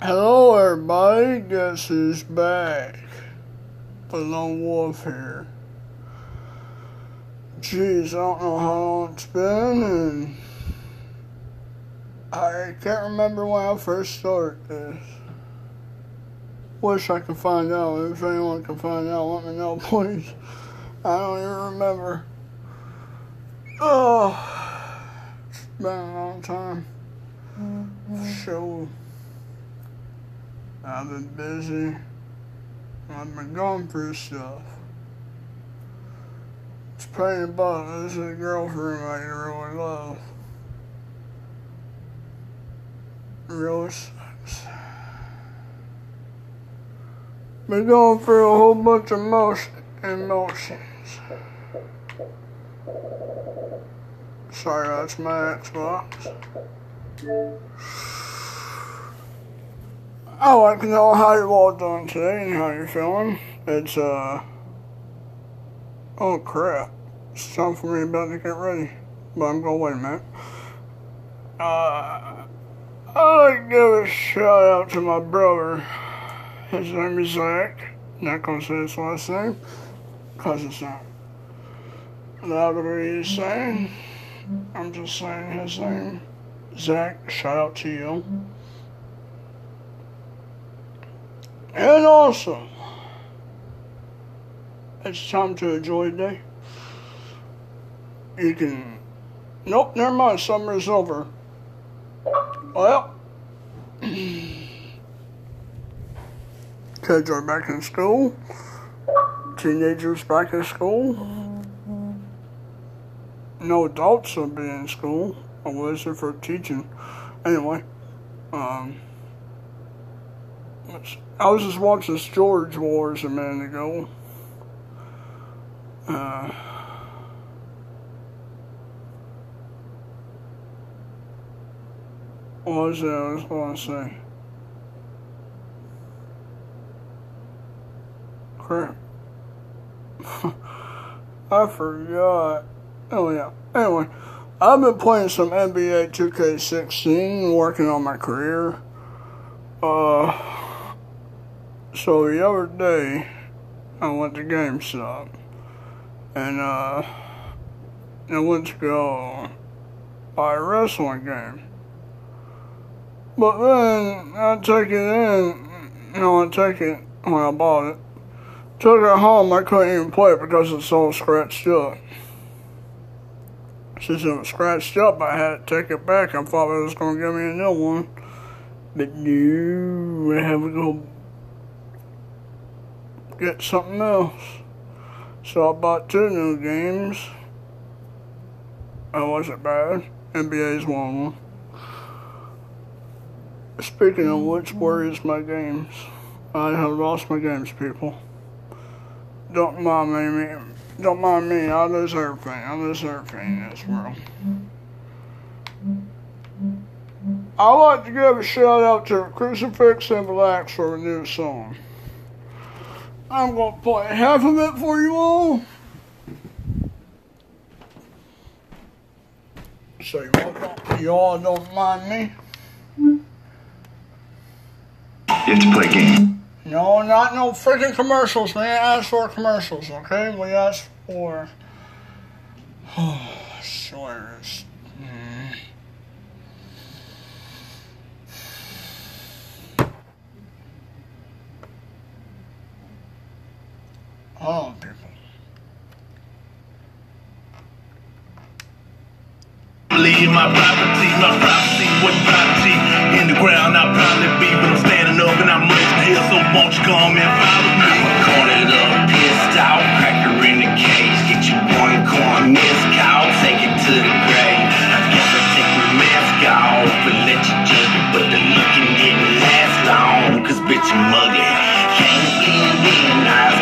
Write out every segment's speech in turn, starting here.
Hello, everybody. Guess who's back? The Lone Wolf here. Jeez, I don't know how long it's been, and I can't remember when I first started this. Wish I could find out. If anyone can find out, let me know, please. I don't even remember. Oh, it's been a long time. Mm-hmm. Sure. I've been busy. I've been going through stuff. It's pain in the butt. This is a girlfriend I really love. Really sucks. Been going through a whole bunch of emotion, emotions. Sorry, that's my Xbox. I like to know how you're all doing today and how you're feeling. It's, uh, oh crap. It's time for me about to get ready. But I'm gonna wait a minute. Uh, I'd like to give a shout out to my brother. His name is Zach. Not gonna say his last name, cause it's not. Not what he's saying. I'm just saying his name. Zach, shout out to you. And also, it's time to enjoy the day. You can. Nope, never mind. Summer's over. Well, kids are back in school. Teenagers back in school. No adults will be in school. Unless they're for teaching. Anyway, um. I was just watching this George Wars a minute ago. Uh, what was that I was going to say? Crap. I forgot. Oh, yeah. Anyway, I've been playing some NBA 2K16, working on my career. Uh, so the other day, I went to GameStop, and uh, I went to go buy a wrestling game. But then I took it in, you know, I take it when I bought it. Took it home, I couldn't even play it because it's all scratched up. Since it was scratched up, I had to take it back. I thought it was going to give me a new one. But no, I have to go get something else. So I bought two new games. That wasn't bad. NBA's one. Speaking of which, where is my games? I have lost my games, people. Don't mind me. Don't mind me. I lose everything. I lose everything in this world. I like to give a shout out to Crucifix and Relax for a new song. I'm going to play half of it for you all. So you all don't, you all don't mind me? You have to play a game. No, not no freaking commercials. We asked for commercials, okay? We ask for. Oh, swears. Mm. Hold on, people. Leave my property, my property, what property? In the ground, I'll probably be, but I'm standing up and I'm raising here, so won't you come and follow me? I'm cornered up, pissed out, cracker in the cage, get you one corn, miss cow, take it to the grave. I guess I take my mask off and let you judge it, but the looking didn't last long, cause bitch, I'm ugly. Can't blend in, eyes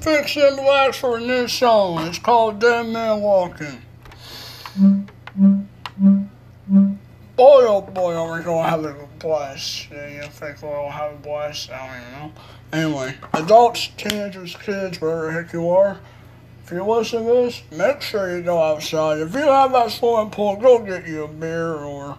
Crucifix and Blacks for a new song. It's called Dead Man Walking. Boy, oh boy, are we gonna have a blast. Yeah, you think we'll have a blast? I don't even know. Anyway, adults, teenagers, kids, wherever the heck you are, if you listen to this, make sure you go outside. If you have that swimming pool, go get you a beer or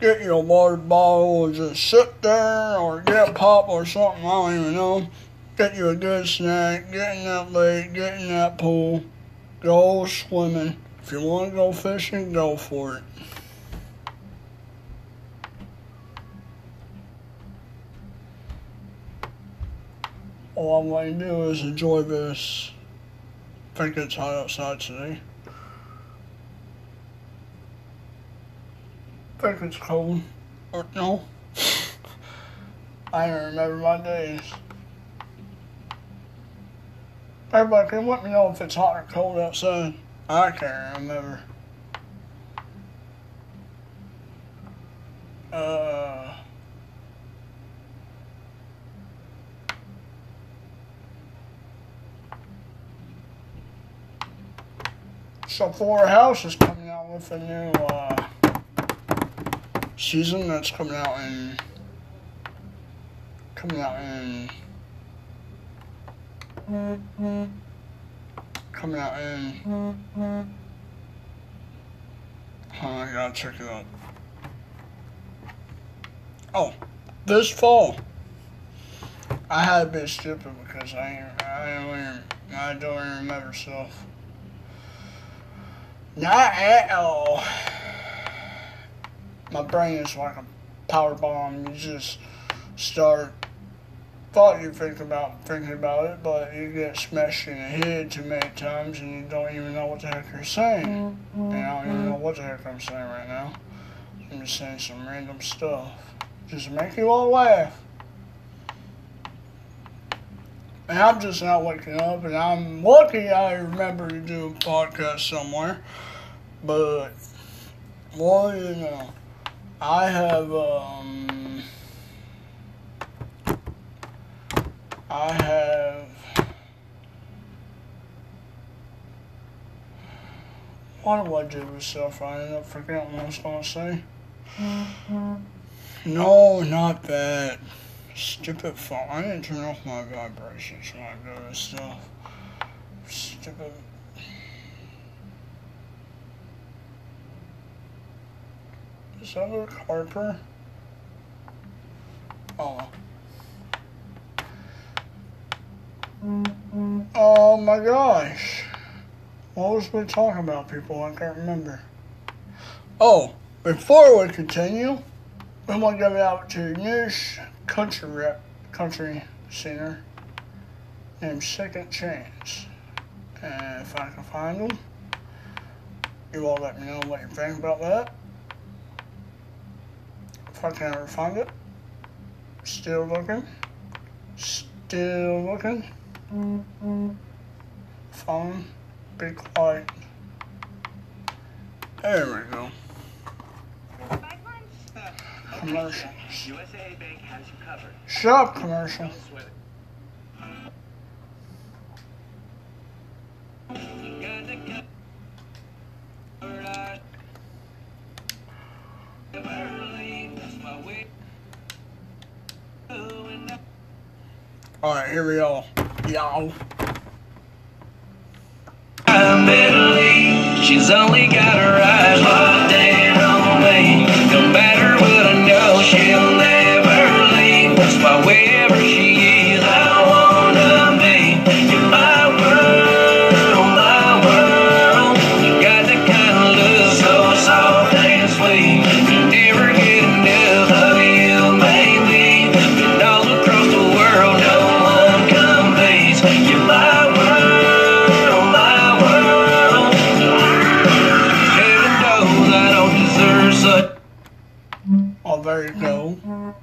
get you a water bottle and just sit there or get a pop or something, I don't even know. Get you a good snack, get in that lake, get in that pool, go swimming. If you want to go fishing, go for it. All I'm going to do is enjoy this. I think it's hot outside today. I think it's cold. Or no. I don't remember my days. Everybody can let me know if it's hot or cold outside. I can't remember. Uh, so Fuller House is coming out with a new uh, season that's coming out in coming out in coming out eh? in oh, I gotta check it out. Oh, this fall. I had to be stupid because I I don't I don't even remember stuff. Not at all. My brain is like a power bomb. You just start thought you think about thinking about it, but you get smashed in the head too many times and you don't even know what the heck you're saying. And I don't even know what the heck I'm saying right now. I'm just saying some random stuff. Just make you all laugh. And I'm just not waking up, and I'm lucky I remember to do a podcast somewhere. But, well, you know, I have, um, I have, what do I do with stuff? I ended up forgetting what I was to say. Mm-hmm. No, not that. Stupid phone. I didn't turn off my vibrations when I do this stuff. Stupid. Is that Luke Harper? Oh. Oh my gosh. What was we talking about, people? I can't remember. Oh, before we continue, I'm gonna give it out to Nish country rep, country singer named Second Chance. And if I can find them, you all let me know what you think about that. If I can ever find it, still looking, still looking. Phone, be quiet. There we go. Commercials. USAA Bank has you covered. Shut up, commercial. Alright, here we go. Y'all. Mentally, she's only got her You go.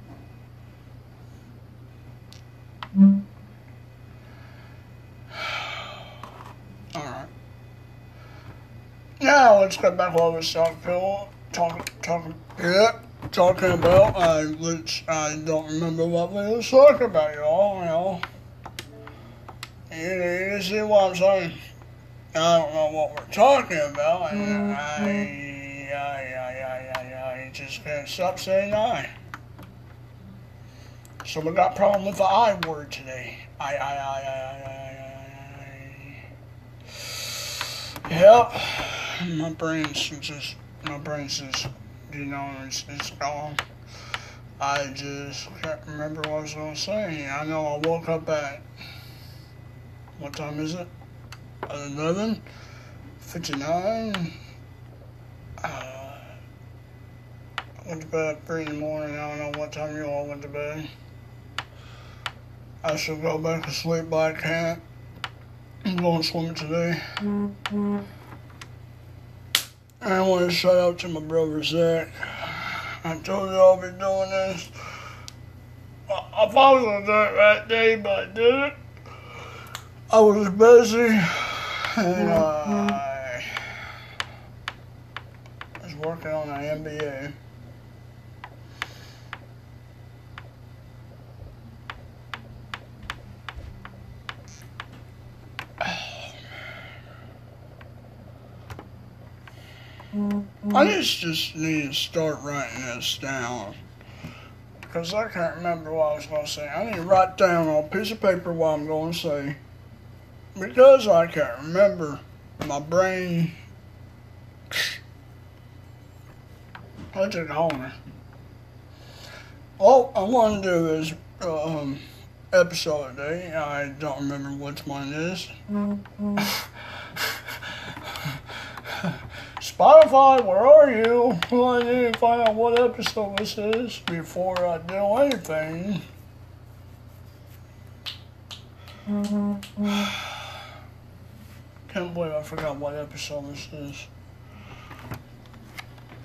Alright. Now let's get back what I was talking talking, yeah, talking about. I, which I don't remember what we was talking about, y'all. You know. You, you see what I'm saying? I don't know what we're talking about, and I, I, I just can't stop saying I. So we got problem with the I word today. I, I, I, I, I, I, I. Yep. My brain's just, my brain's just, you know, it's, it's gone. I just can't remember what I was to say. I know I woke up at, what time is it? 11, 59. Uh, went to bed at 3 in the morning. I don't know what time you all went to bed. I should go back to sleep, but I can't. I'm going swimming today. I want to shout out to my brother Zach. I told you I'll be doing this. I, I thought I was going to do it that day, but I didn't. I was busy and uh, I was working on an NBA. I just just need to start writing this down because I can't remember what I was going to say. I need to write down on a piece of paper what I'm going to say because I can't remember. My brain. I took a homer. All I want to do is um, episode today. I don't remember which one it is. Spotify, where are you? I need to find out what episode this is before I do anything. Can't believe I forgot what episode this is.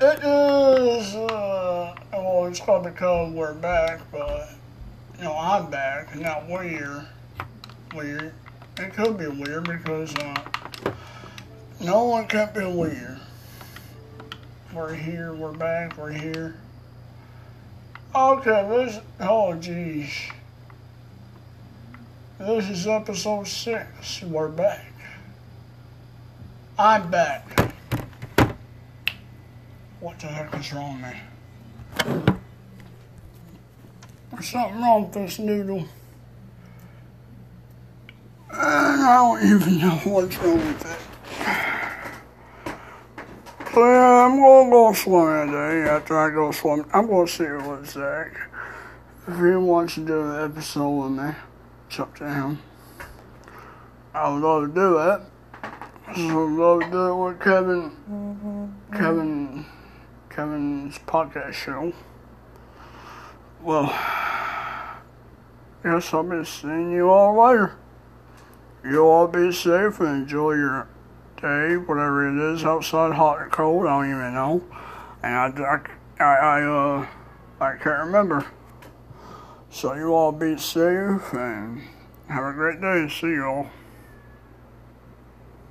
It is, uh, well, it's probably because we're back, but, you know, I'm back, not we're weird. It could be weird because, uh, no one can't be weird. We're here, we're back, we're here. Okay, this, oh geez. This is episode six, we're back. I'm back. What the heck is wrong there? There's something wrong with this noodle. And I don't even know what's wrong with it. I'm gonna go swimming today. After I go swimming, I'm gonna see what Zach. If he wants to do an episode with me, it's up to him. I would love to do that. So I'd love to do it with Kevin. Mm-hmm. Kevin. Kevin's podcast show. Well, guess I'll be seeing you all later. You all be safe and enjoy your day, whatever it is outside, hot or cold, I don't even know. And I, I, I, uh, I can't remember. So you all be safe and have a great day. See you all.